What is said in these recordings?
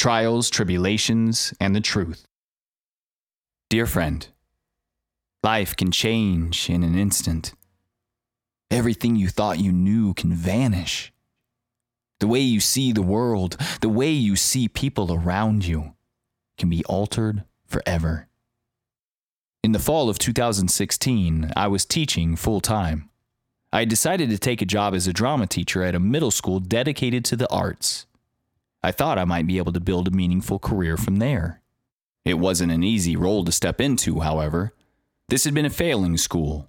trials, tribulations, and the truth. Dear friend, life can change in an instant. Everything you thought you knew can vanish. The way you see the world, the way you see people around you, can be altered forever. In the fall of 2016, I was teaching full time. I decided to take a job as a drama teacher at a middle school dedicated to the arts. I thought I might be able to build a meaningful career from there. It wasn't an easy role to step into, however. This had been a failing school.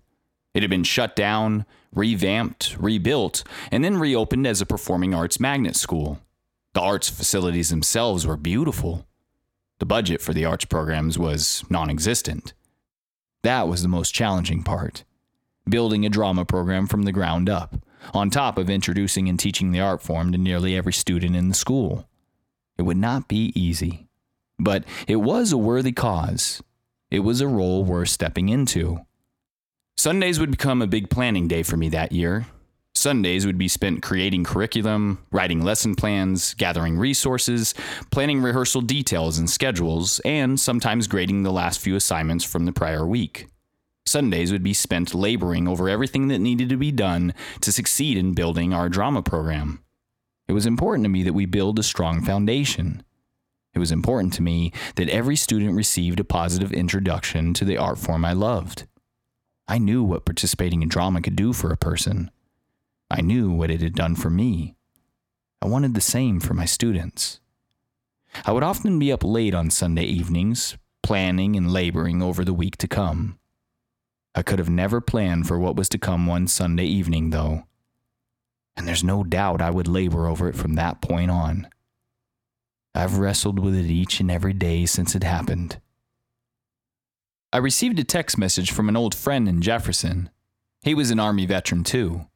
It had been shut down, revamped, rebuilt, and then reopened as a performing arts magnet school. The arts facilities themselves were beautiful. The budget for the arts programs was non existent. That was the most challenging part building a drama program from the ground up, on top of introducing and teaching the art form to nearly every student in the school. It would not be easy, but it was a worthy cause. It was a role worth stepping into. Sundays would become a big planning day for me that year. Sundays would be spent creating curriculum, writing lesson plans, gathering resources, planning rehearsal details and schedules, and sometimes grading the last few assignments from the prior week. Sundays would be spent laboring over everything that needed to be done to succeed in building our drama program. It was important to me that we build a strong foundation. It was important to me that every student received a positive introduction to the art form I loved. I knew what participating in drama could do for a person. I knew what it had done for me. I wanted the same for my students. I would often be up late on Sunday evenings, planning and laboring over the week to come. I could have never planned for what was to come one Sunday evening, though. And there's no doubt I would labor over it from that point on. I've wrestled with it each and every day since it happened. I received a text message from an old friend in Jefferson. He was an Army veteran, too.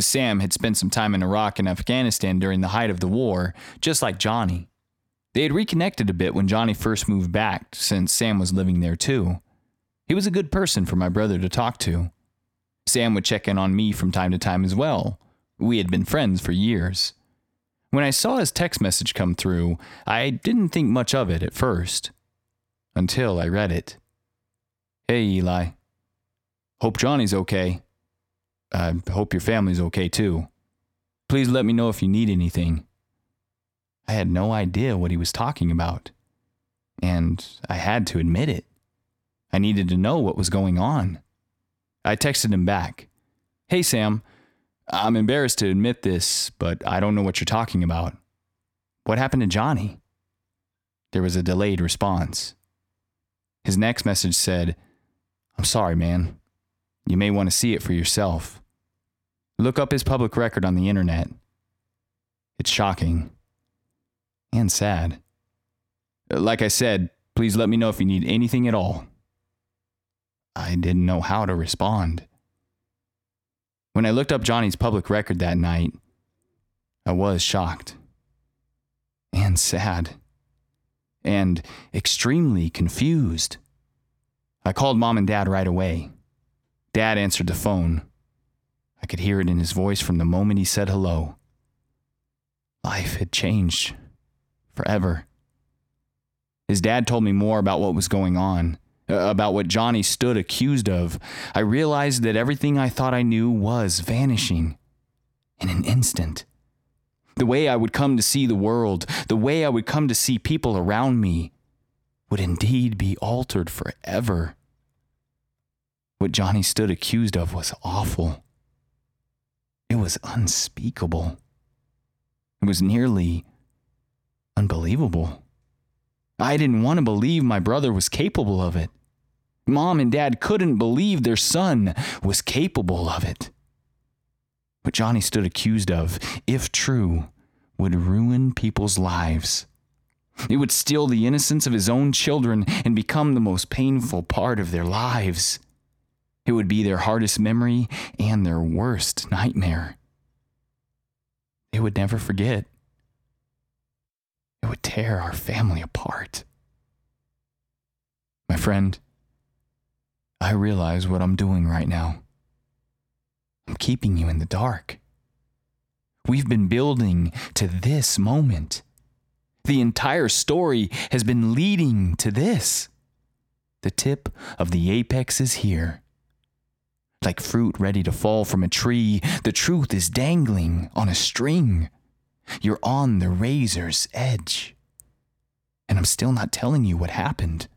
Sam had spent some time in Iraq and Afghanistan during the height of the war, just like Johnny. They had reconnected a bit when Johnny first moved back, since Sam was living there, too. He was a good person for my brother to talk to. Sam would check in on me from time to time as well. We had been friends for years. When I saw his text message come through, I didn't think much of it at first. Until I read it. Hey, Eli. Hope Johnny's okay. I hope your family's okay too. Please let me know if you need anything. I had no idea what he was talking about. And I had to admit it. I needed to know what was going on. I texted him back Hey, Sam, I'm embarrassed to admit this, but I don't know what you're talking about. What happened to Johnny? There was a delayed response. His next message said, I'm sorry, man. You may want to see it for yourself. Look up his public record on the internet. It's shocking and sad. Like I said, please let me know if you need anything at all. I didn't know how to respond. When I looked up Johnny's public record that night, I was shocked and sad and extremely confused. I called mom and dad right away. Dad answered the phone. I could hear it in his voice from the moment he said hello. Life had changed forever. His dad told me more about what was going on Uh, about what Johnny stood accused of, I realized that everything I thought I knew was vanishing in an instant. The way I would come to see the world, the way I would come to see people around me, would indeed be altered forever. What Johnny stood accused of was awful. It was unspeakable. It was nearly unbelievable. I didn't want to believe my brother was capable of it. Mom and dad couldn't believe their son was capable of it. What Johnny stood accused of, if true, would ruin people's lives. It would steal the innocence of his own children and become the most painful part of their lives. It would be their hardest memory and their worst nightmare. They would never forget. It would tear our family apart. My friend, I realize what I'm doing right now. I'm keeping you in the dark. We've been building to this moment. The entire story has been leading to this. The tip of the apex is here. Like fruit ready to fall from a tree, the truth is dangling on a string. You're on the razor's edge. And I'm still not telling you what happened,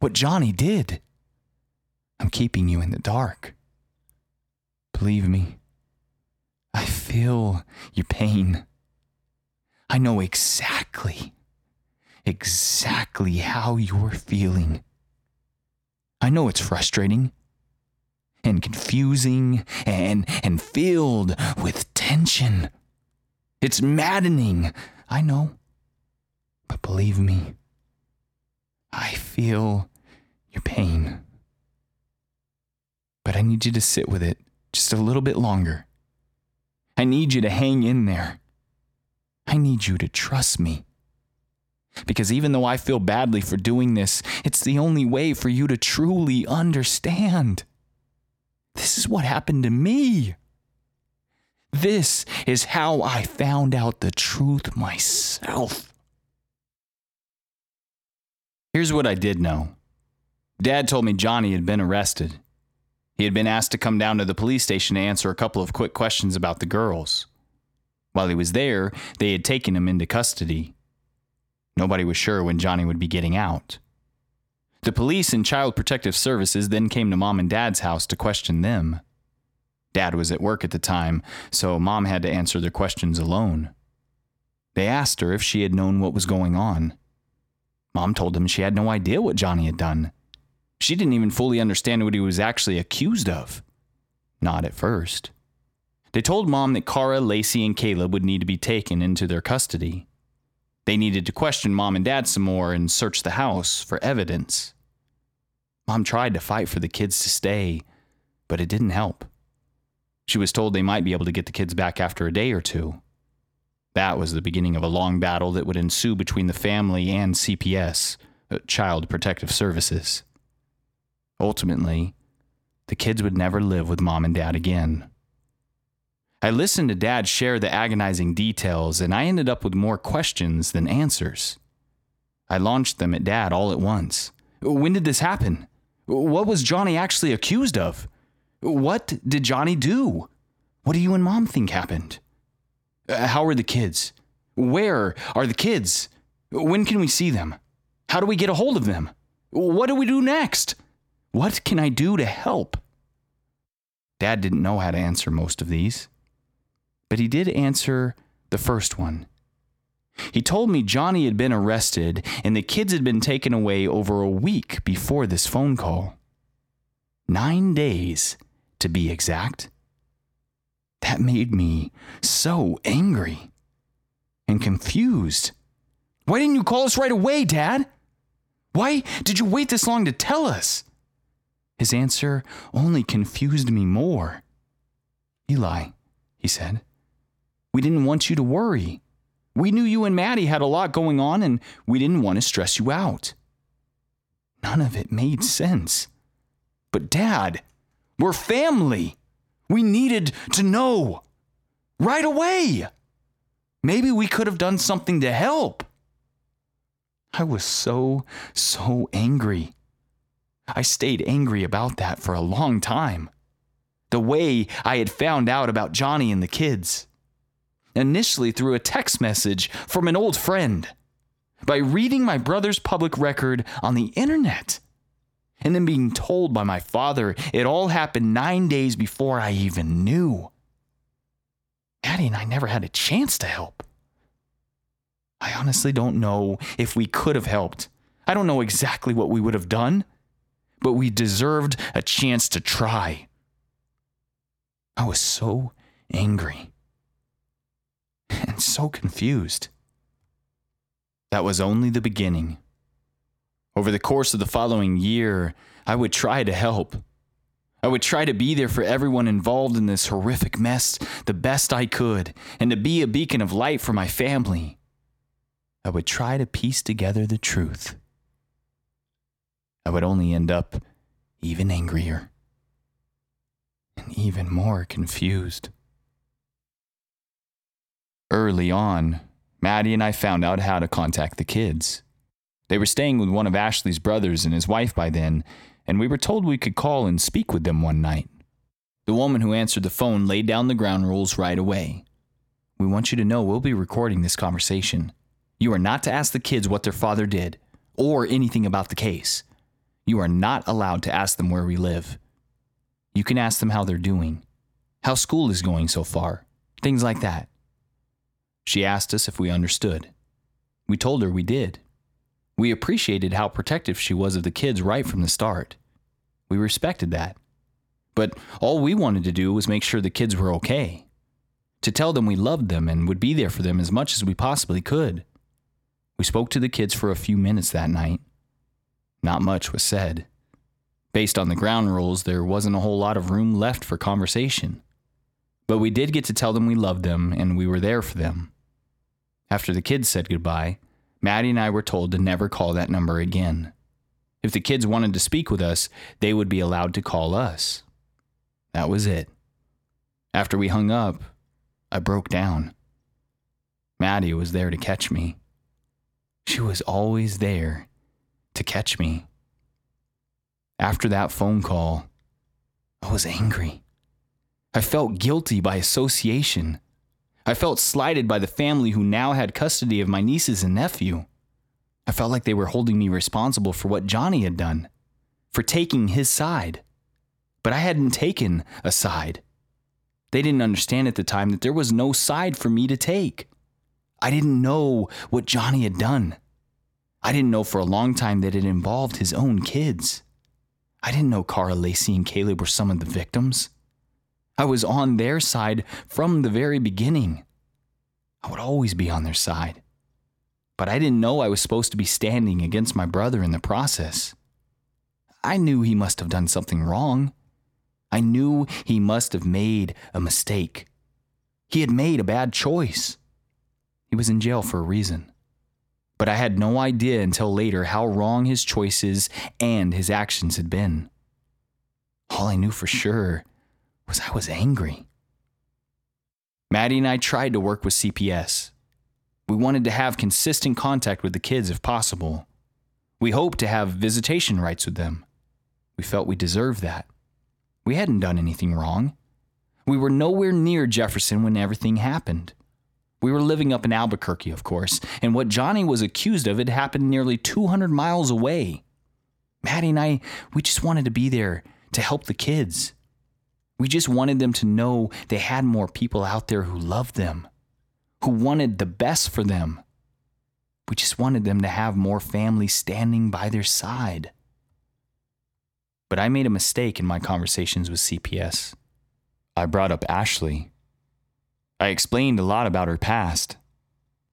what Johnny did. I'm keeping you in the dark. Believe me, I feel your pain. I know exactly, exactly how you're feeling. I know it's frustrating and confusing and, and filled with tension. It's maddening, I know. But believe me, I feel your pain. But I need you to sit with it just a little bit longer. I need you to hang in there. I need you to trust me. Because even though I feel badly for doing this, it's the only way for you to truly understand. This is what happened to me. This is how I found out the truth myself. Here's what I did know Dad told me Johnny had been arrested. He had been asked to come down to the police station to answer a couple of quick questions about the girls. While he was there, they had taken him into custody. Nobody was sure when Johnny would be getting out. The police and Child Protective Services then came to mom and dad's house to question them. Dad was at work at the time, so mom had to answer their questions alone. They asked her if she had known what was going on. Mom told them she had no idea what Johnny had done. She didn't even fully understand what he was actually accused of. Not at first. They told mom that Cara, Lacey, and Caleb would need to be taken into their custody. They needed to question mom and dad some more and search the house for evidence. Mom tried to fight for the kids to stay, but it didn't help. She was told they might be able to get the kids back after a day or two. That was the beginning of a long battle that would ensue between the family and CPS, uh, Child Protective Services. Ultimately, the kids would never live with mom and dad again. I listened to Dad share the agonizing details, and I ended up with more questions than answers. I launched them at Dad all at once. When did this happen? What was Johnny actually accused of? What did Johnny do? What do you and Mom think happened? Uh, how are the kids? Where are the kids? When can we see them? How do we get a hold of them? What do we do next? What can I do to help? Dad didn't know how to answer most of these but he did answer the first one. He told me Johnny had been arrested and the kids had been taken away over a week before this phone call. Nine days, to be exact. That made me so angry and confused. Why didn't you call us right away, Dad? Why did you wait this long to tell us? His answer only confused me more. Eli, he said, we didn't want you to worry. We knew you and Maddie had a lot going on and we didn't want to stress you out. None of it made sense. But, Dad, we're family. We needed to know right away. Maybe we could have done something to help. I was so, so angry. I stayed angry about that for a long time. The way I had found out about Johnny and the kids initially through a text message from an old friend, by reading my brother's public record on the internet, and then being told by my father it all happened nine days before I even knew. Addie and I never had a chance to help. I honestly don't know if we could have helped. I don't know exactly what we would have done, but we deserved a chance to try. I was so angry and so confused. That was only the beginning. Over the course of the following year, I would try to help. I would try to be there for everyone involved in this horrific mess the best I could and to be a beacon of light for my family. I would try to piece together the truth. I would only end up even angrier and even more confused. Early on, Maddie and I found out how to contact the kids. They were staying with one of Ashley's brothers and his wife by then, and we were told we could call and speak with them one night. The woman who answered the phone laid down the ground rules right away. We want you to know we'll be recording this conversation. You are not to ask the kids what their father did or anything about the case. You are not allowed to ask them where we live. You can ask them how they're doing, how school is going so far, things like that. She asked us if we understood. We told her we did. We appreciated how protective she was of the kids right from the start. We respected that. But all we wanted to do was make sure the kids were okay. To tell them we loved them and would be there for them as much as we possibly could. We spoke to the kids for a few minutes that night. Not much was said. Based on the ground rules, there wasn't a whole lot of room left for conversation. But we did get to tell them we loved them and we were there for them. After the kids said goodbye, Maddie and I were told to never call that number again. If the kids wanted to speak with us, they would be allowed to call us. That was it. After we hung up, I broke down. Maddie was there to catch me. She was always there to catch me. After that phone call, I was angry. I felt guilty by association. I felt slighted by the family who now had custody of my nieces and nephew. I felt like they were holding me responsible for what Johnny had done, for taking his side. But I hadn't taken a side. They didn't understand at the time that there was no side for me to take. I didn't know what Johnny had done. I didn't know for a long time that it involved his own kids. I didn't know Cara Lacey and Caleb were some of the victims. I was on their side from the very beginning. I would always be on their side. But I didn't know I was supposed to be standing against my brother in the process. I knew he must have done something wrong. I knew he must have made a mistake. He had made a bad choice. He was in jail for a reason. But I had no idea until later how wrong his choices and his actions had been. All I knew for sure was I was angry. Maddie and I tried to work with CPS. We wanted to have consistent contact with the kids if possible. We hoped to have visitation rights with them. We felt we deserved that. We hadn't done anything wrong. We were nowhere near Jefferson when everything happened. We were living up in Albuquerque, of course, and what Johnny was accused of had happened nearly 200 miles away. Maddie and I, we just wanted to be there to help the kids. We just wanted them to know they had more people out there who loved them, who wanted the best for them. We just wanted them to have more family standing by their side. But I made a mistake in my conversations with CPS. I brought up Ashley. I explained a lot about her past.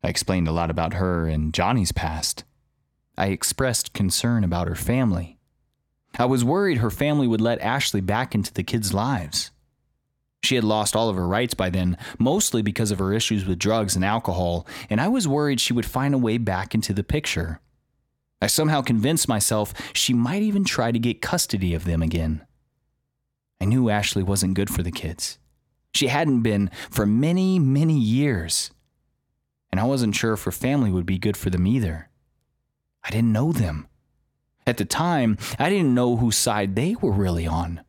I explained a lot about her and Johnny's past. I expressed concern about her family. I was worried her family would let Ashley back into the kids' lives. She had lost all of her rights by then, mostly because of her issues with drugs and alcohol, and I was worried she would find a way back into the picture. I somehow convinced myself she might even try to get custody of them again. I knew Ashley wasn't good for the kids. She hadn't been for many, many years. And I wasn't sure if her family would be good for them either. I didn't know them. At the time, I didn't know whose side they were really on.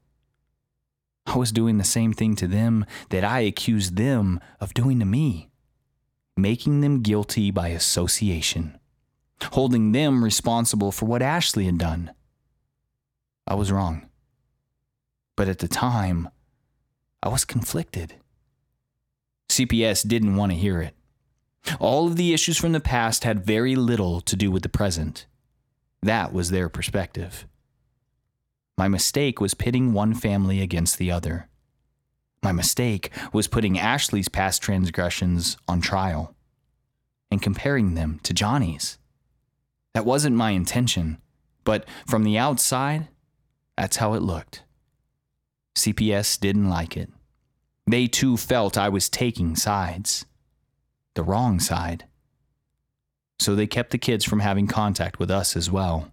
I was doing the same thing to them that I accused them of doing to me, making them guilty by association, holding them responsible for what Ashley had done. I was wrong. But at the time, I was conflicted. CPS didn't want to hear it. All of the issues from the past had very little to do with the present. That was their perspective. My mistake was pitting one family against the other. My mistake was putting Ashley's past transgressions on trial and comparing them to Johnny's. That wasn't my intention, but from the outside, that's how it looked. CPS didn't like it. They too felt I was taking sides, the wrong side so they kept the kids from having contact with us as well.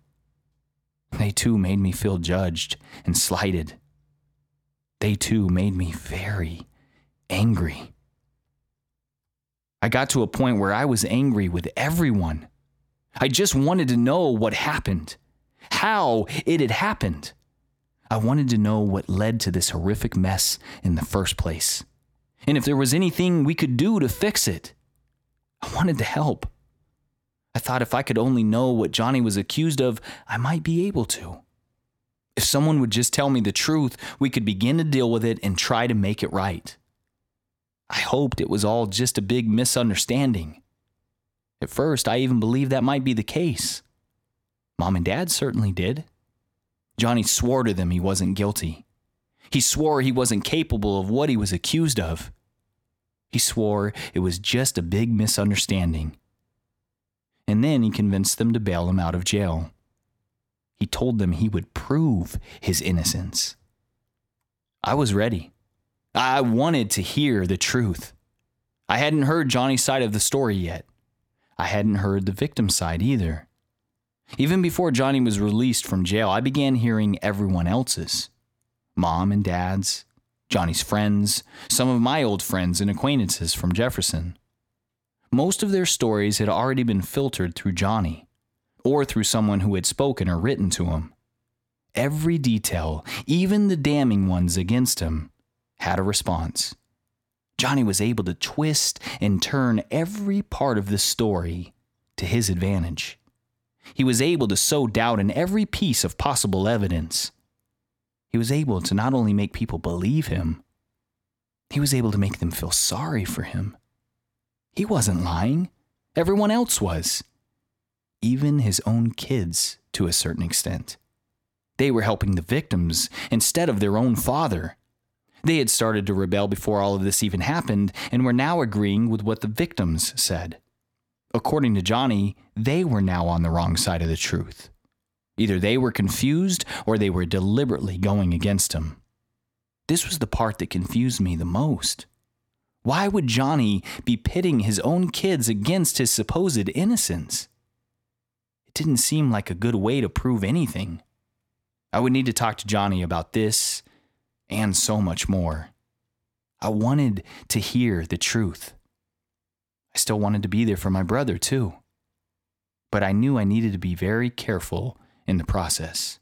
They too made me feel judged and slighted. They too made me very angry. I got to a point where I was angry with everyone. I just wanted to know what happened, how it had happened. I wanted to know what led to this horrific mess in the first place, and if there was anything we could do to fix it. I wanted to help. I thought if I could only know what Johnny was accused of, I might be able to. If someone would just tell me the truth, we could begin to deal with it and try to make it right. I hoped it was all just a big misunderstanding. At first, I even believed that might be the case. Mom and Dad certainly did. Johnny swore to them he wasn't guilty. He swore he wasn't capable of what he was accused of. He swore it was just a big misunderstanding. And then he convinced them to bail him out of jail. He told them he would prove his innocence. I was ready. I wanted to hear the truth. I hadn't heard Johnny's side of the story yet. I hadn't heard the victim's side either. Even before Johnny was released from jail, I began hearing everyone else's mom and dad's, Johnny's friends, some of my old friends and acquaintances from Jefferson. Most of their stories had already been filtered through Johnny, or through someone who had spoken or written to him. Every detail, even the damning ones against him, had a response. Johnny was able to twist and turn every part of the story to his advantage. He was able to sow doubt in every piece of possible evidence. He was able to not only make people believe him, he was able to make them feel sorry for him. He wasn't lying, everyone else was. Even his own kids, to a certain extent. They were helping the victims instead of their own father. They had started to rebel before all of this even happened and were now agreeing with what the victims said. According to Johnny, they were now on the wrong side of the truth. Either they were confused or they were deliberately going against him. This was the part that confused me the most. Why would Johnny be pitting his own kids against his supposed innocence? It didn't seem like a good way to prove anything. I would need to talk to Johnny about this and so much more. I wanted to hear the truth. I still wanted to be there for my brother, too. But I knew I needed to be very careful in the process.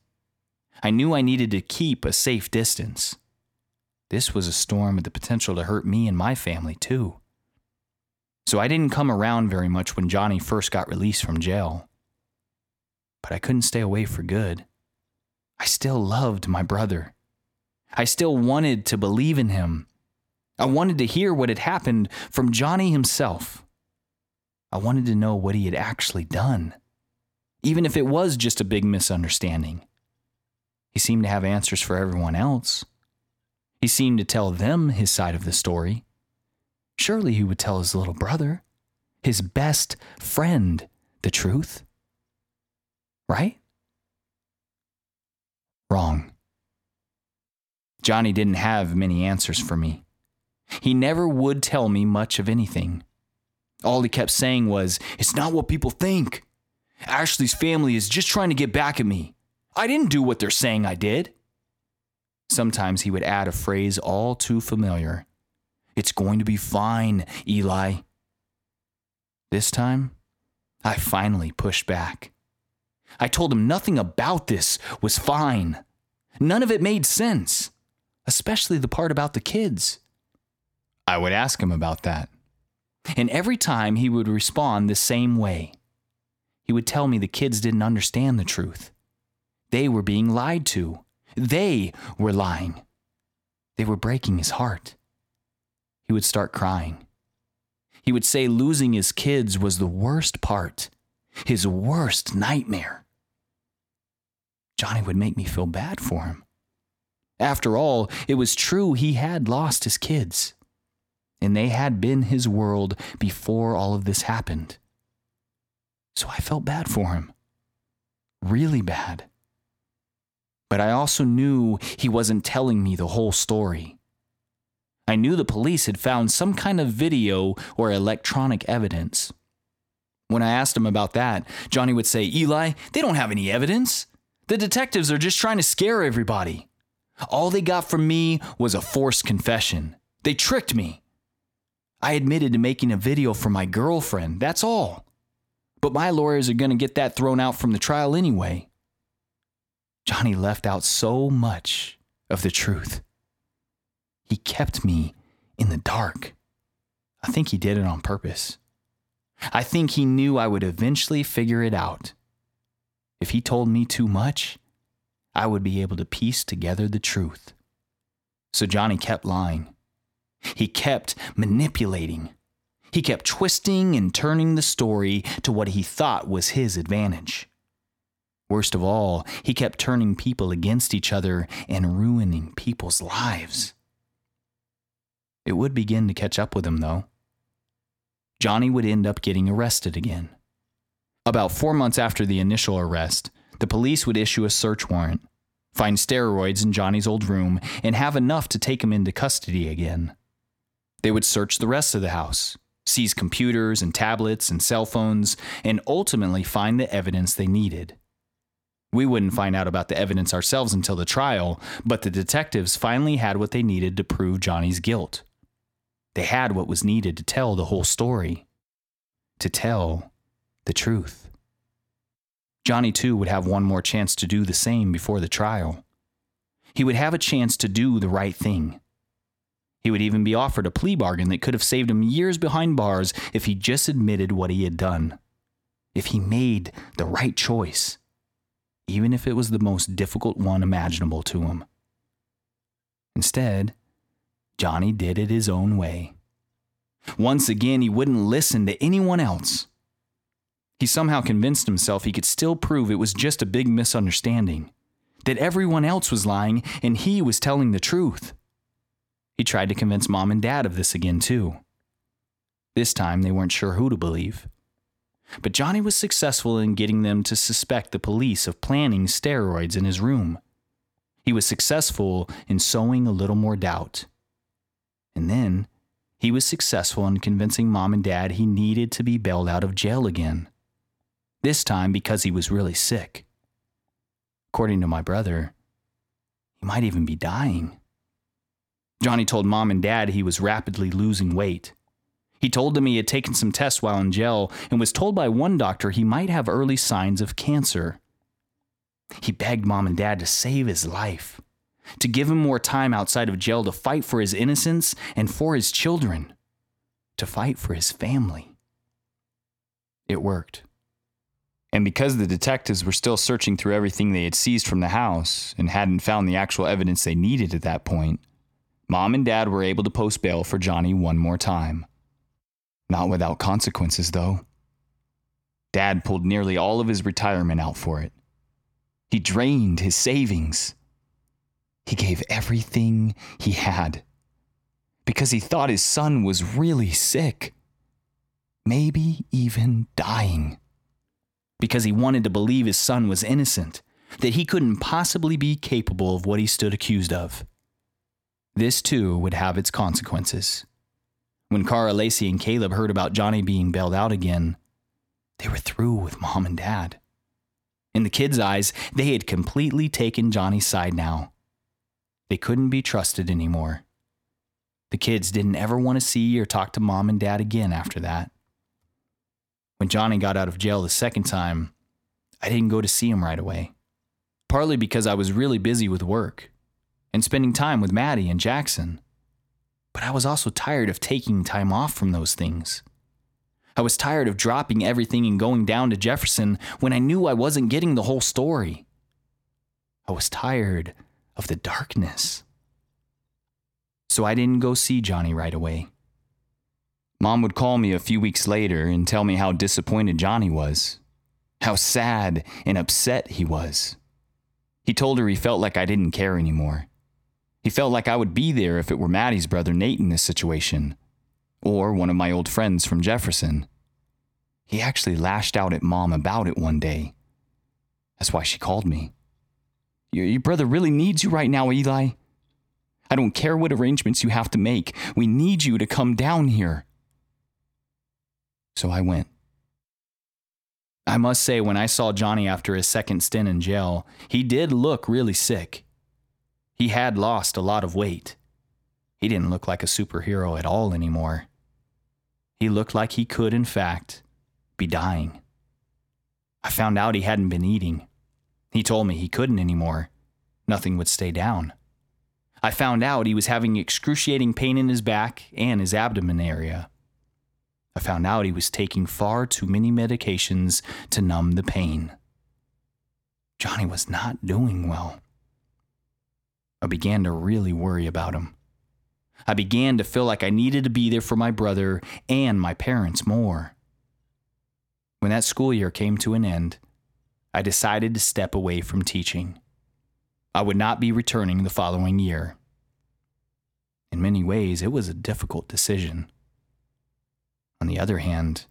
I knew I needed to keep a safe distance. This was a storm with the potential to hurt me and my family, too. So I didn't come around very much when Johnny first got released from jail. But I couldn't stay away for good. I still loved my brother. I still wanted to believe in him. I wanted to hear what had happened from Johnny himself. I wanted to know what he had actually done, even if it was just a big misunderstanding. He seemed to have answers for everyone else. He seemed to tell them his side of the story. Surely he would tell his little brother, his best friend, the truth. Right? Wrong. Johnny didn't have many answers for me. He never would tell me much of anything. All he kept saying was, It's not what people think. Ashley's family is just trying to get back at me. I didn't do what they're saying I did. Sometimes he would add a phrase all too familiar It's going to be fine, Eli. This time, I finally pushed back. I told him nothing about this was fine. None of it made sense especially the part about the kids. I would ask him about that. And every time he would respond the same way. He would tell me the kids didn't understand the truth. They were being lied to. They were lying. They were breaking his heart. He would start crying. He would say losing his kids was the worst part, his worst nightmare. Johnny would make me feel bad for him. After all, it was true he had lost his kids, and they had been his world before all of this happened. So I felt bad for him. Really bad. But I also knew he wasn't telling me the whole story. I knew the police had found some kind of video or electronic evidence. When I asked him about that, Johnny would say, Eli, they don't have any evidence. The detectives are just trying to scare everybody. All they got from me was a forced confession. They tricked me. I admitted to making a video for my girlfriend, that's all. But my lawyers are going to get that thrown out from the trial anyway. Johnny left out so much of the truth. He kept me in the dark. I think he did it on purpose. I think he knew I would eventually figure it out. If he told me too much, I would be able to piece together the truth. So Johnny kept lying. He kept manipulating. He kept twisting and turning the story to what he thought was his advantage. Worst of all, he kept turning people against each other and ruining people's lives. It would begin to catch up with him, though. Johnny would end up getting arrested again. About four months after the initial arrest, the police would issue a search warrant, find steroids in Johnny's old room, and have enough to take him into custody again. They would search the rest of the house, seize computers and tablets and cell phones, and ultimately find the evidence they needed. We wouldn't find out about the evidence ourselves until the trial, but the detectives finally had what they needed to prove Johnny's guilt. They had what was needed to tell the whole story, to tell the truth. Johnny, too, would have one more chance to do the same before the trial. He would have a chance to do the right thing. He would even be offered a plea bargain that could have saved him years behind bars if he just admitted what he had done. If he made the right choice, even if it was the most difficult one imaginable to him. Instead, Johnny did it his own way. Once again, he wouldn't listen to anyone else. He somehow convinced himself he could still prove it was just a big misunderstanding, that everyone else was lying and he was telling the truth. He tried to convince mom and dad of this again, too. This time, they weren't sure who to believe. But Johnny was successful in getting them to suspect the police of planning steroids in his room. He was successful in sowing a little more doubt. And then he was successful in convincing mom and dad he needed to be bailed out of jail again. This time because he was really sick. According to my brother, he might even be dying. Johnny told mom and dad he was rapidly losing weight. He told them he had taken some tests while in jail and was told by one doctor he might have early signs of cancer. He begged mom and dad to save his life to give him more time outside of jail to fight for his innocence and for his children, to fight for his family. It worked. And because the detectives were still searching through everything they had seized from the house and hadn't found the actual evidence they needed at that point, Mom and Dad were able to post bail for Johnny one more time. Not without consequences, though. Dad pulled nearly all of his retirement out for it. He drained his savings. He gave everything he had because he thought his son was really sick, maybe even dying. Because he wanted to believe his son was innocent, that he couldn't possibly be capable of what he stood accused of. This too would have its consequences. When Cara Lacey and Caleb heard about Johnny being bailed out again, they were through with mom and dad. In the kids' eyes, they had completely taken Johnny's side now. They couldn't be trusted anymore. The kids didn't ever want to see or talk to mom and dad again after that. When Johnny got out of jail the second time, I didn't go to see him right away. Partly because I was really busy with work and spending time with Maddie and Jackson. But I was also tired of taking time off from those things. I was tired of dropping everything and going down to Jefferson when I knew I wasn't getting the whole story. I was tired of the darkness. So I didn't go see Johnny right away. Mom would call me a few weeks later and tell me how disappointed Johnny was, how sad and upset he was. He told her he felt like I didn't care anymore. He felt like I would be there if it were Maddie's brother Nate in this situation, or one of my old friends from Jefferson. He actually lashed out at Mom about it one day. That's why she called me. Your, your brother really needs you right now, Eli. I don't care what arrangements you have to make. We need you to come down here. So I went. I must say, when I saw Johnny after his second stint in jail, he did look really sick. He had lost a lot of weight. He didn't look like a superhero at all anymore. He looked like he could, in fact, be dying. I found out he hadn't been eating. He told me he couldn't anymore. Nothing would stay down. I found out he was having excruciating pain in his back and his abdomen area. I found out he was taking far too many medications to numb the pain. Johnny was not doing well. I began to really worry about him. I began to feel like I needed to be there for my brother and my parents more. When that school year came to an end, I decided to step away from teaching. I would not be returning the following year. In many ways, it was a difficult decision. On the other hand,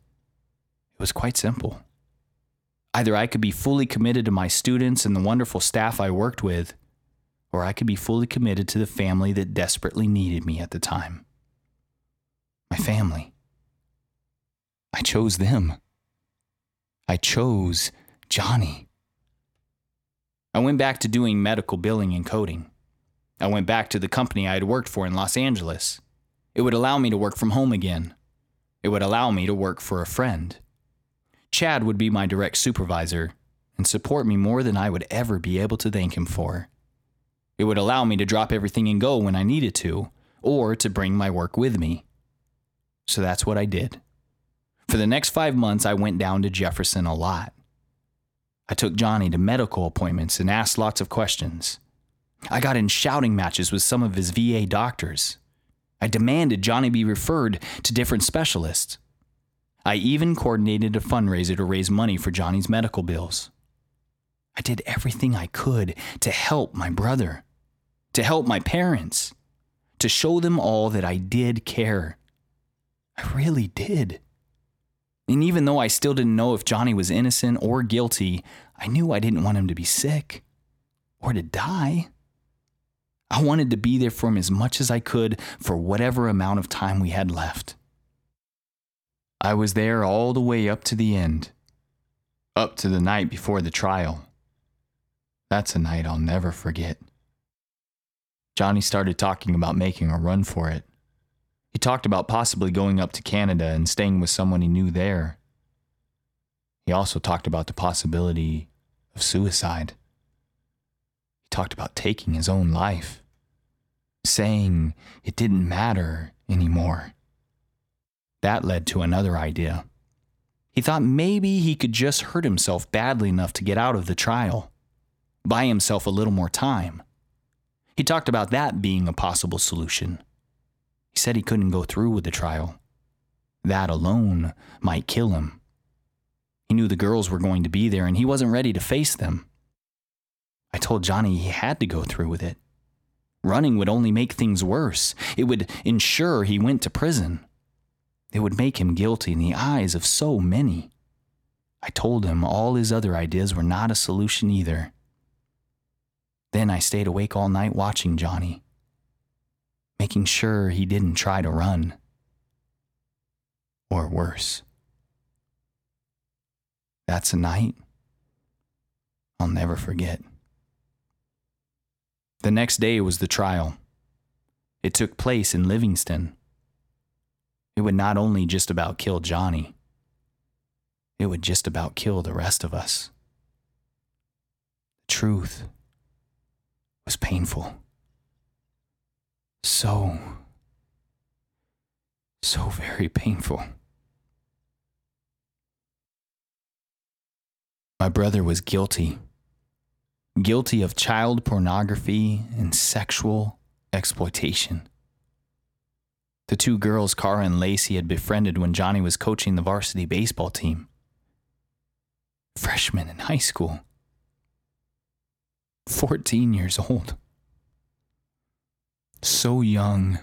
it was quite simple. Either I could be fully committed to my students and the wonderful staff I worked with, or I could be fully committed to the family that desperately needed me at the time. My family. I chose them. I chose Johnny. I went back to doing medical billing and coding. I went back to the company I had worked for in Los Angeles. It would allow me to work from home again. It would allow me to work for a friend. Chad would be my direct supervisor and support me more than I would ever be able to thank him for. It would allow me to drop everything and go when I needed to, or to bring my work with me. So that's what I did. For the next five months, I went down to Jefferson a lot. I took Johnny to medical appointments and asked lots of questions. I got in shouting matches with some of his VA doctors. I demanded Johnny be referred to different specialists. I even coordinated a fundraiser to raise money for Johnny's medical bills. I did everything I could to help my brother, to help my parents, to show them all that I did care. I really did. And even though I still didn't know if Johnny was innocent or guilty, I knew I didn't want him to be sick or to die. I wanted to be there for him as much as I could for whatever amount of time we had left. I was there all the way up to the end, up to the night before the trial. That's a night I'll never forget. Johnny started talking about making a run for it. He talked about possibly going up to Canada and staying with someone he knew there. He also talked about the possibility of suicide. He talked about taking his own life, saying it didn't matter anymore. That led to another idea. He thought maybe he could just hurt himself badly enough to get out of the trial buy himself a little more time. He talked about that being a possible solution. He said he couldn't go through with the trial. That alone might kill him. He knew the girls were going to be there and he wasn't ready to face them. I told Johnny he had to go through with it. Running would only make things worse. It would ensure he went to prison. It would make him guilty in the eyes of so many. I told him all his other ideas were not a solution either. Then I stayed awake all night watching Johnny, making sure he didn't try to run. Or worse. That's a night I'll never forget. The next day was the trial. It took place in Livingston. It would not only just about kill Johnny, it would just about kill the rest of us. The truth was painful. So, so very painful. My brother was guilty. Guilty of child pornography and sexual exploitation. The two girls, Cara and Lacey, had befriended when Johnny was coaching the varsity baseball team. Freshmen in high school. 14 years old. So young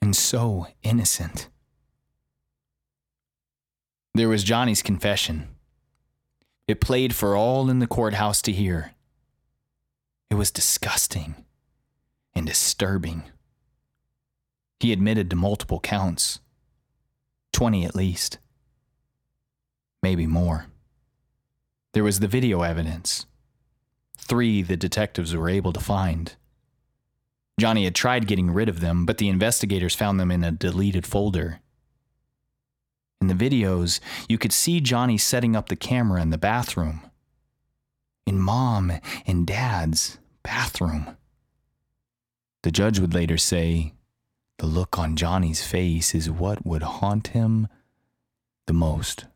and so innocent. There was Johnny's confession. It played for all in the courthouse to hear. It was disgusting and disturbing. He admitted to multiple counts 20 at least, maybe more. There was the video evidence three the detectives were able to find. Johnny had tried getting rid of them, but the investigators found them in a deleted folder. In the videos, you could see Johnny setting up the camera in the bathroom. In mom and dad's bathroom. The judge would later say, the look on Johnny's face is what would haunt him the most.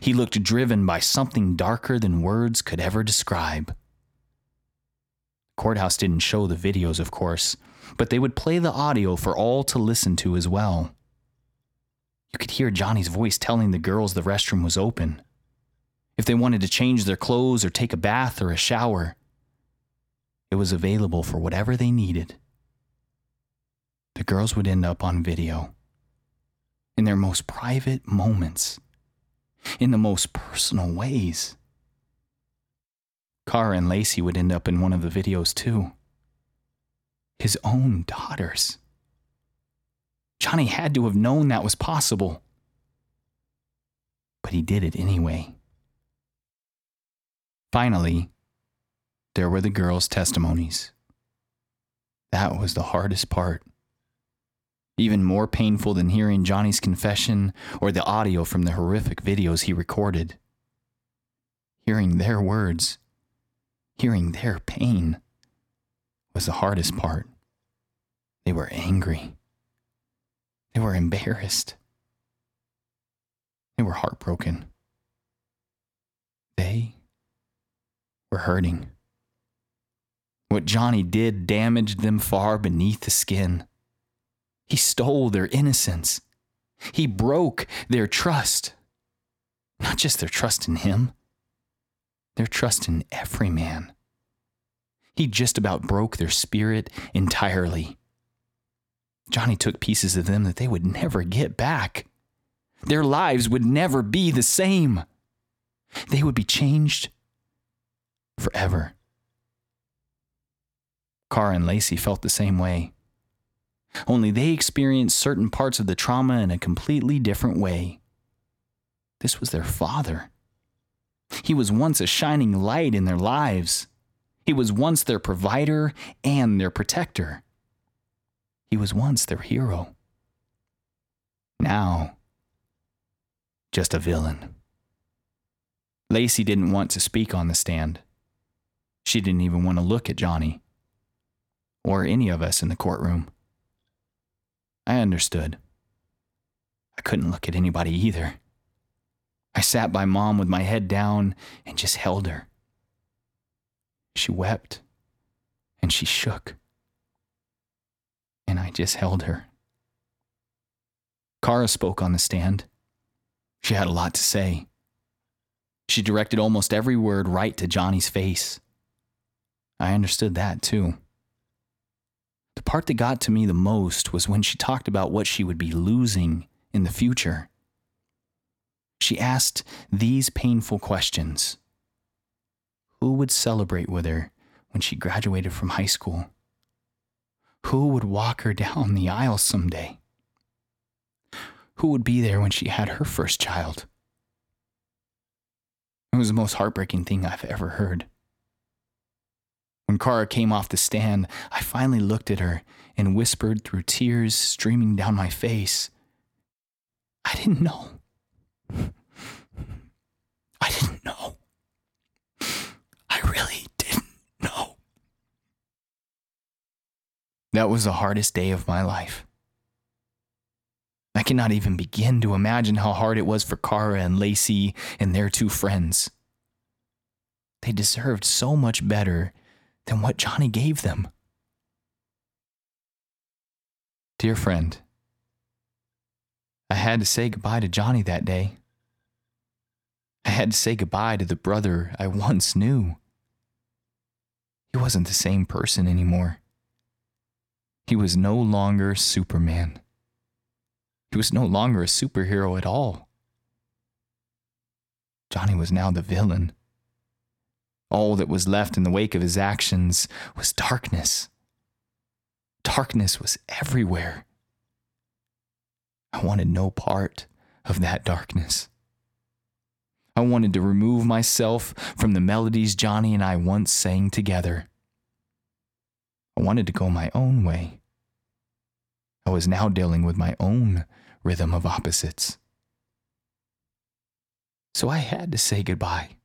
He looked driven by something darker than words could ever describe. Courthouse didn't show the videos, of course, but they would play the audio for all to listen to as well. You could hear Johnny's voice telling the girls the restroom was open. If they wanted to change their clothes or take a bath or a shower, it was available for whatever they needed. The girls would end up on video in their most private moments, in the most personal ways. Cara and Lacey would end up in one of the videos too. His own daughters. Johnny had to have known that was possible. But he did it anyway. Finally, there were the girls' testimonies. That was the hardest part. Even more painful than hearing Johnny's confession or the audio from the horrific videos he recorded. Hearing their words, hearing their pain, was the hardest part. They were angry. They were embarrassed. They were heartbroken. They were hurting. What Johnny did damaged them far beneath the skin. He stole their innocence. He broke their trust. Not just their trust in him, their trust in every man. He just about broke their spirit entirely. Johnny took pieces of them that they would never get back. Their lives would never be the same. They would be changed forever. Cara and Lacey felt the same way. Only they experienced certain parts of the trauma in a completely different way. This was their father. He was once a shining light in their lives. He was once their provider and their protector. He was once their hero. Now, just a villain. Lacey didn't want to speak on the stand. She didn't even want to look at Johnny or any of us in the courtroom. I understood. I couldn't look at anybody either. I sat by mom with my head down and just held her. She wept and she shook. And I just held her. Kara spoke on the stand. She had a lot to say. She directed almost every word right to Johnny's face. I understood that too. The part that got to me the most was when she talked about what she would be losing in the future. She asked these painful questions Who would celebrate with her when she graduated from high school? Who would walk her down the aisle someday? Who would be there when she had her first child? It was the most heartbreaking thing I've ever heard. When Kara came off the stand, I finally looked at her and whispered through tears streaming down my face I didn't know. I didn't know. I really didn't know. That was the hardest day of my life. I cannot even begin to imagine how hard it was for Kara and Lacey and their two friends. They deserved so much better than what Johnny gave them. Dear friend, I had to say goodbye to Johnny that day. I had to say goodbye to the brother I once knew. He wasn't the same person anymore. He was no longer Superman. He was no longer a superhero at all. Johnny was now the villain. All that was left in the wake of his actions was darkness. Darkness was everywhere. I wanted no part of that darkness. I wanted to remove myself from the melodies Johnny and I once sang together. I wanted to go my own way. I was now dealing with my own rhythm of opposites. So I had to say goodbye.